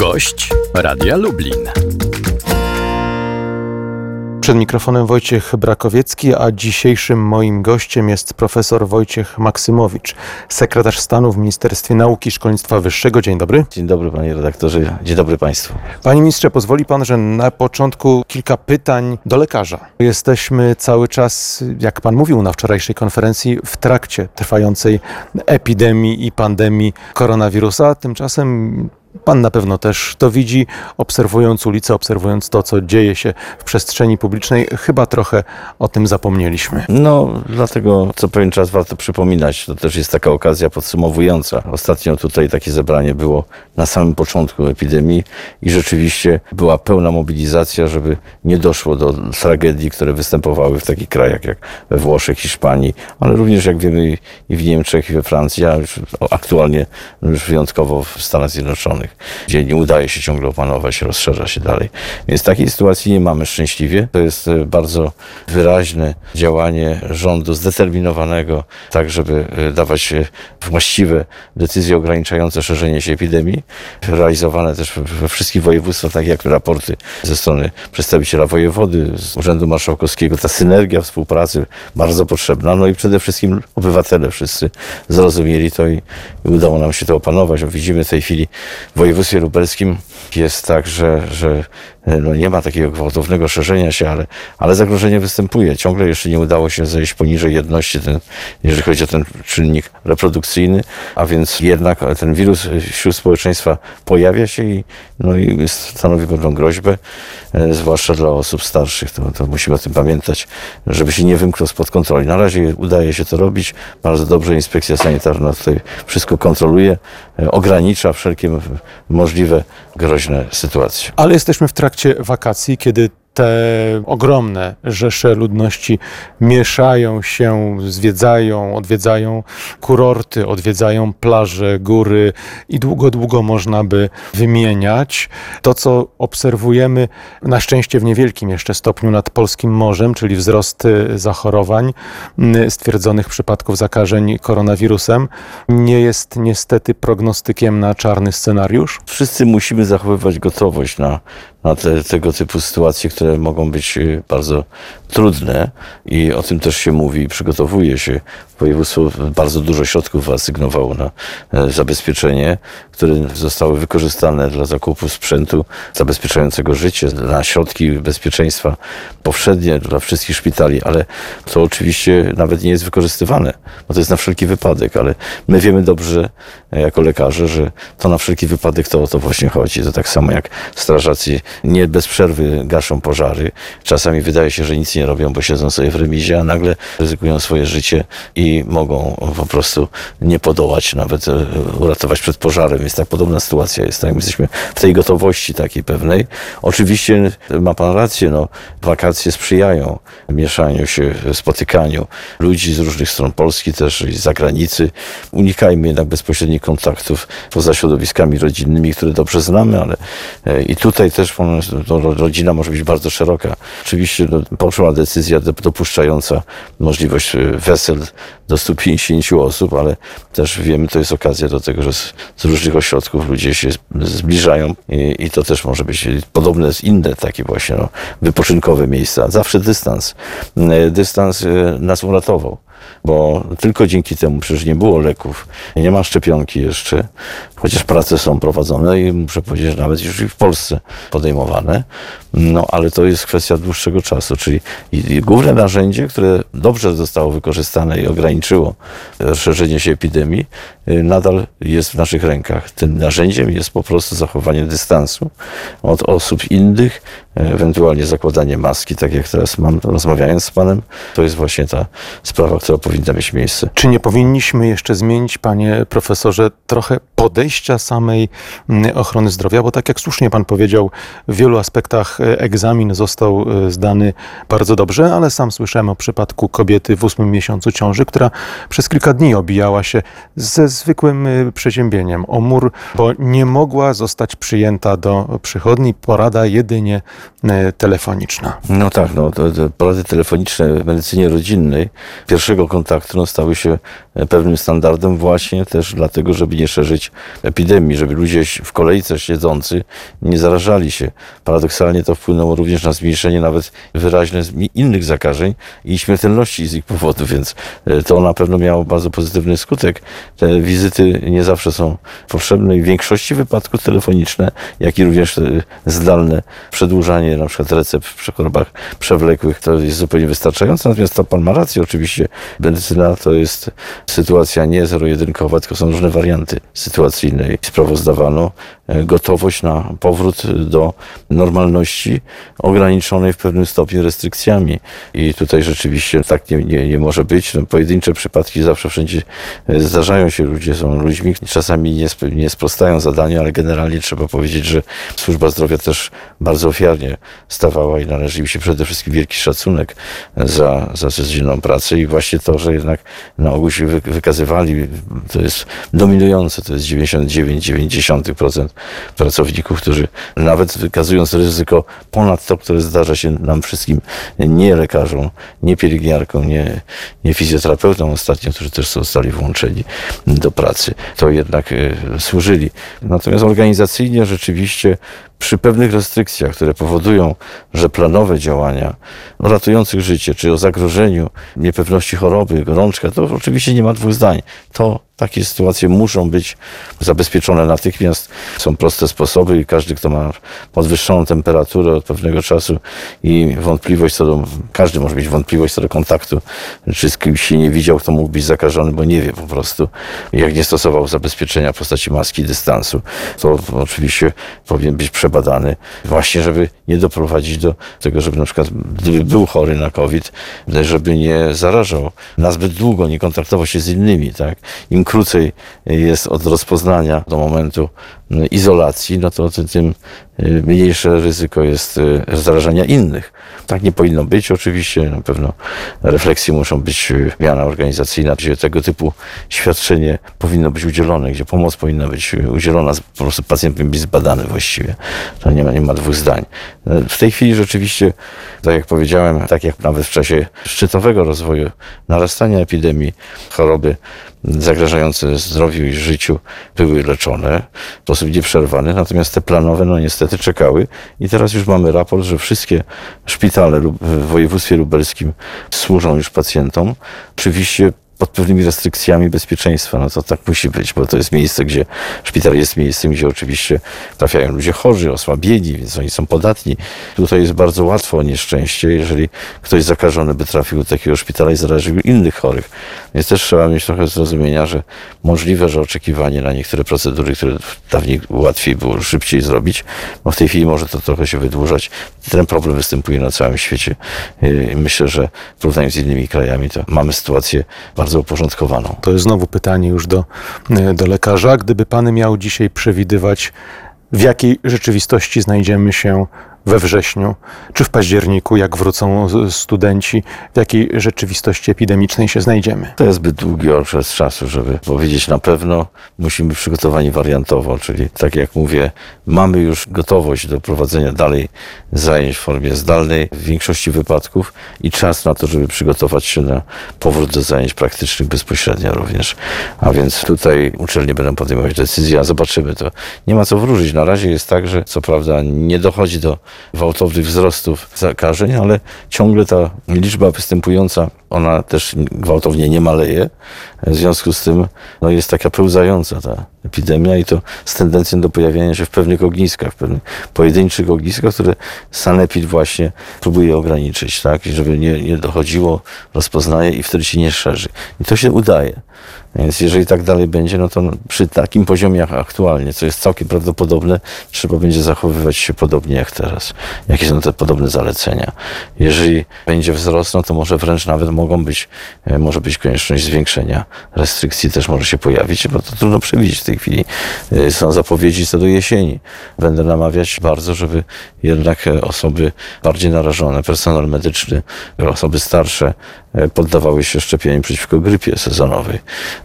Gość Radia Lublin. Przed mikrofonem Wojciech Brakowiecki, a dzisiejszym moim gościem jest profesor Wojciech Maksymowicz, sekretarz stanu w Ministerstwie Nauki i Szkolnictwa Wyższego. Dzień dobry. Dzień dobry panie redaktorze, dzień dobry państwu. Panie ministrze, pozwoli pan, że na początku kilka pytań do lekarza. Jesteśmy cały czas, jak pan mówił na wczorajszej konferencji, w trakcie trwającej epidemii i pandemii koronawirusa. Tymczasem Pan na pewno też to widzi, obserwując ulicę, obserwując to, co dzieje się w przestrzeni publicznej. Chyba trochę o tym zapomnieliśmy. No, dlatego co pewien czas warto przypominać. To też jest taka okazja podsumowująca. Ostatnio tutaj takie zebranie było na samym początku epidemii i rzeczywiście była pełna mobilizacja, żeby nie doszło do tragedii, które występowały w takich krajach jak we Włoszech, Hiszpanii, ale również jak wiemy i w Niemczech, i we Francji, a już aktualnie już wyjątkowo w Stanach Zjednoczonych gdzie nie udaje się ciągle opanować, rozszerza się dalej. Więc takiej sytuacji nie mamy szczęśliwie. To jest e, bardzo wyraźne działanie rządu zdeterminowanego, tak żeby e, dawać właściwe decyzje ograniczające szerzenie się epidemii, realizowane też we wszystkich województwach, tak jak raporty ze strony przedstawiciela wojewody, z Urzędu Marszałkowskiego. Ta synergia współpracy bardzo potrzebna. No i przede wszystkim obywatele wszyscy zrozumieli to i udało nam się to opanować. Widzimy w tej chwili w województwie lubelskim jest tak, że, że no nie ma takiego gwałtownego szerzenia się, ale, ale zagrożenie występuje. Ciągle jeszcze nie udało się zejść poniżej jedności, ten, jeżeli chodzi o ten czynnik reprodukcyjny, a więc jednak ten wirus wśród społeczeństwa pojawia się i, no i stanowi pewną groźbę, e, zwłaszcza dla osób starszych. To, to musimy o tym pamiętać, żeby się nie wymknął spod kontroli. Na razie udaje się to robić. Bardzo dobrze inspekcja sanitarna tutaj wszystko kontroluje, e, ogranicza wszelkie możliwe groźne sytuacje. Ale jesteśmy w trakcie wakacji, kiedy te ogromne rzesze ludności mieszają się, zwiedzają, odwiedzają kurorty, odwiedzają plaże, góry i długo, długo można by wymieniać. To, co obserwujemy na szczęście w niewielkim jeszcze stopniu nad polskim morzem, czyli wzrost zachorowań, stwierdzonych przypadków zakażeń koronawirusem, nie jest niestety prognostykiem na czarny scenariusz. Wszyscy musimy zachowywać gotowość na na te, tego typu sytuacje, które mogą być y, bardzo trudne i o tym też się mówi, przygotowuje się. Województwo bardzo dużo środków wyasygnowało na e, zabezpieczenie, które zostały wykorzystane dla zakupu sprzętu zabezpieczającego życie, na środki bezpieczeństwa powszednie dla wszystkich szpitali, ale to oczywiście nawet nie jest wykorzystywane, bo to jest na wszelki wypadek, ale my wiemy dobrze e, jako lekarze, że to na wszelki wypadek to o to właśnie chodzi. To tak samo jak strażacy nie bez przerwy gaszą pożary. Czasami wydaje się, że nic nie robią, bo siedzą sobie w remizie, a nagle ryzykują swoje życie i mogą po prostu nie podołać, nawet e, uratować przed pożarem. Więc tak podobna sytuacja jest. Tak? My jesteśmy w tej gotowości takiej pewnej. Oczywiście ma pan rację, no, wakacje sprzyjają mieszaniu się, spotykaniu ludzi z różnych stron Polski, też i z zagranicy. Unikajmy jednak bezpośrednich kontaktów poza środowiskami rodzinnymi, które dobrze znamy, ale e, i tutaj też rodzina może być bardzo szeroka. Oczywiście no, poszła decyzja dopuszczająca możliwość e, wesel do 150 osób, ale też wiemy, to jest okazja do tego, że z, z różnych ośrodków ludzie się zbliżają i, i, to też może być podobne z inne takie właśnie no, wypoczynkowe miejsca. Zawsze dystans. E, dystans e, nas uratował bo tylko dzięki temu przecież nie było leków, nie ma szczepionki jeszcze, chociaż prace są prowadzone i muszę powiedzieć, że nawet już i w Polsce podejmowane, no ale to jest kwestia dłuższego czasu, czyli główne narzędzie, które dobrze zostało wykorzystane i ograniczyło szerzenie się epidemii, y, nadal jest w naszych rękach. Tym narzędziem jest po prostu zachowanie dystansu od osób innych, ewentualnie zakładanie maski, tak jak teraz mam, rozmawiając z Panem. To jest właśnie ta sprawa, która powinna mieć miejsce. Czy nie powinniśmy jeszcze zmienić, Panie Profesorze, trochę podejścia samej mm, ochrony zdrowia? Bo tak jak słusznie Pan powiedział, w wielu aspektach e, egzamin został e, zdany bardzo dobrze, ale sam słyszałem o przypadku kobiety w ósmym miesiącu ciąży, która przez kilka dni obijała się ze zwykłym e, przeziębieniem o mur, bo nie mogła zostać przyjęta do przychodni. Porada jedynie telefoniczna. No tak, no, te, te porady telefoniczne w medycynie rodzinnej pierwszego kontaktu no, stały się pewnym standardem właśnie też dlatego, żeby nie szerzyć epidemii, żeby ludzie w kolejce siedzący nie zarażali się. Paradoksalnie to wpłynęło również na zmniejszenie nawet wyraźne innych zakażeń i śmiertelności z ich powodu, więc e, to na pewno miało bardzo pozytywny skutek. Te wizyty nie zawsze są potrzebne i w większości wypadków telefoniczne, jak i również e, zdalne przedłużanie na przykład recept w chorobach przewlekłych to jest zupełnie wystarczające. Natomiast to pan ma rację, oczywiście medycyna to jest sytuacja nie zero-jedynkowa, tylko są różne warianty sytuacyjne. Sprawozdawano e, gotowość na powrót do normalności ograniczonej w pewnym stopniu restrykcjami. I tutaj rzeczywiście tak nie, nie, nie może być. No, pojedyncze przypadki zawsze wszędzie e, zdarzają się. Ludzie są ludźmi, czasami nie, nie sprostają zadaniu, ale generalnie trzeba powiedzieć, że służba zdrowia też bardzo ofiarnie stawała i należy im się przede wszystkim wielki szacunek za, za codzienną pracę i właśnie to, że jednak na ogół się wykazywali, to jest dominujące, to jest 99,9% pracowników, którzy nawet wykazując ryzyko ponad to, które zdarza się nam wszystkim, nie lekarzom, nie pielęgniarkom, nie, nie fizjoterapeutom ostatnio, którzy też zostali włączeni do pracy, to jednak y, służyli. Natomiast organizacyjnie rzeczywiście przy pewnych restrykcjach, które powodują, że planowe działania ratujących życie, czy o zagrożeniu niepewności choroby, gorączka, to oczywiście nie ma dwóch zdań. To takie sytuacje muszą być zabezpieczone natychmiast. Są proste sposoby i każdy, kto ma podwyższoną temperaturę od pewnego czasu i wątpliwość co do, każdy może mieć wątpliwość co do kontaktu, czy z kimś się nie widział, kto mógł być zakażony, bo nie wie po prostu, jak nie stosował zabezpieczenia w postaci maski dystansu, to oczywiście powinien być przebadany właśnie, żeby nie doprowadzić do tego, żeby na przykład gdyby był chory na COVID, żeby nie zarażał na zbyt długo, nie kontaktował się z innymi, tak? Im krócej jest od rozpoznania do momentu y, izolacji, no to tym y, mniejsze ryzyko jest y, zarażenia innych. Tak nie powinno być. Oczywiście na pewno refleksje muszą być miana organizacyjna, gdzie tego typu świadczenie powinno być udzielone, gdzie pomoc powinna być udzielona, po prostu pacjent powinien być zbadany właściwie. To nie ma, nie ma dwóch zdań. W tej chwili rzeczywiście, tak jak powiedziałem, tak jak nawet w czasie szczytowego rozwoju narastania epidemii choroby zagrażające zdrowiu i życiu były leczone w sposób nieprzerwany, natomiast te planowe no niestety czekały i teraz już mamy raport, że wszystkie szpitale w województwie lubelskim służą już pacjentom. Oczywiście pod pewnymi restrykcjami bezpieczeństwa. No to tak musi być, bo to jest miejsce, gdzie szpital jest miejscem, gdzie oczywiście trafiają ludzie chorzy, osłabieni, więc oni są podatni. Tutaj jest bardzo łatwo o nieszczęście, jeżeli ktoś zakażony by trafił do takiego szpitala i zaraził innych chorych. Więc też trzeba mieć trochę zrozumienia, że możliwe, że oczekiwanie na niektóre procedury, które dawniej łatwiej było szybciej zrobić, no w tej chwili może to trochę się wydłużać. Ten problem występuje na całym świecie. I myślę, że w porównaniu z innymi krajami to mamy sytuację bardzo bardzo uporządkowaną. To jest znowu pytanie już do, e, do lekarza. Gdyby pan miał dzisiaj przewidywać, w jakiej rzeczywistości znajdziemy się we wrześniu czy w październiku, jak wrócą studenci, w jakiej rzeczywistości epidemicznej się znajdziemy. To jest zbyt długi okres czasu, żeby powiedzieć na pewno. Musimy być przygotowani wariantowo, czyli tak jak mówię, mamy już gotowość do prowadzenia dalej zajęć w formie zdalnej w większości wypadków i czas na to, żeby przygotować się na powrót do zajęć praktycznych bezpośrednio również. A więc tutaj uczelnie będą podejmować decyzje, a zobaczymy to. Nie ma co wróżyć. Na razie jest tak, że co prawda nie dochodzi do gwałtownych wzrostów zakażeń, ale ciągle ta liczba występująca, ona też gwałtownie nie maleje. W związku z tym no, jest taka pełzająca ta epidemia i to z tendencją do pojawiania się w pewnych ogniskach, w pewnych pojedynczych ogniskach, które sanepid właśnie próbuje ograniczyć, tak, I żeby nie, nie dochodziło, rozpoznaje i wtedy się nie szerzy. I to się udaje. Więc jeżeli tak dalej będzie, no to przy takim poziomie aktualnie, co jest całkiem prawdopodobne, trzeba będzie zachowywać się podobnie jak teraz. Jakie są te podobne zalecenia? Jeżeli będzie wzrost, no to może wręcz nawet mogą być, e, może być konieczność zwiększenia restrykcji, też może się pojawić, bo to trudno przewidzieć w tej chwili. E, są zapowiedzi co do jesieni. Będę namawiać bardzo, żeby jednak e, osoby bardziej narażone, personel medyczny, osoby starsze poddawały się szczepieniu przeciwko grypie sezonowej.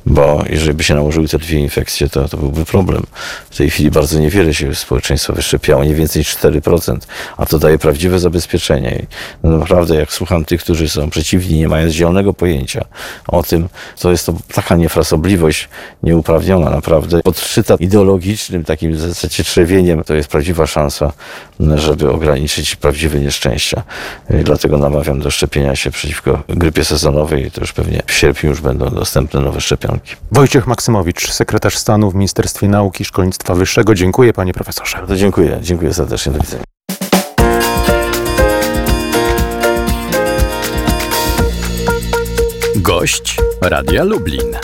bo jeżeli by się nałożyły te dwie infekcje, to, to byłby problem. W tej chwili bardzo niewiele się społeczeństwa wyszczepiało, nie więcej niż 4%, a to daje prawdziwe zabezpieczenie. I no naprawdę, jak słucham tych, którzy są przeciwni, nie mają zielonego pojęcia o tym, to jest to taka niefrasobliwość nieuprawniona naprawdę. Podszczyta ideologicznym takim w zasadzie trzewieniem, to jest prawdziwa szansa, żeby ograniczyć prawdziwe nieszczęścia. I Dlatego namawiam do szczepienia się przeciwko grypie sezonowej. To już pewnie w sierpniu już będą dostępne nowe szczepionki. Wojciech Maksymowicz, sekretarz stanu w Ministerstwie Nauki i Szkolnictwa Wyższego. Dziękuję panie profesorze. Bardzo dziękuję. Dziękuję serdecznie. Do widzenia. Gość Radia Lublin.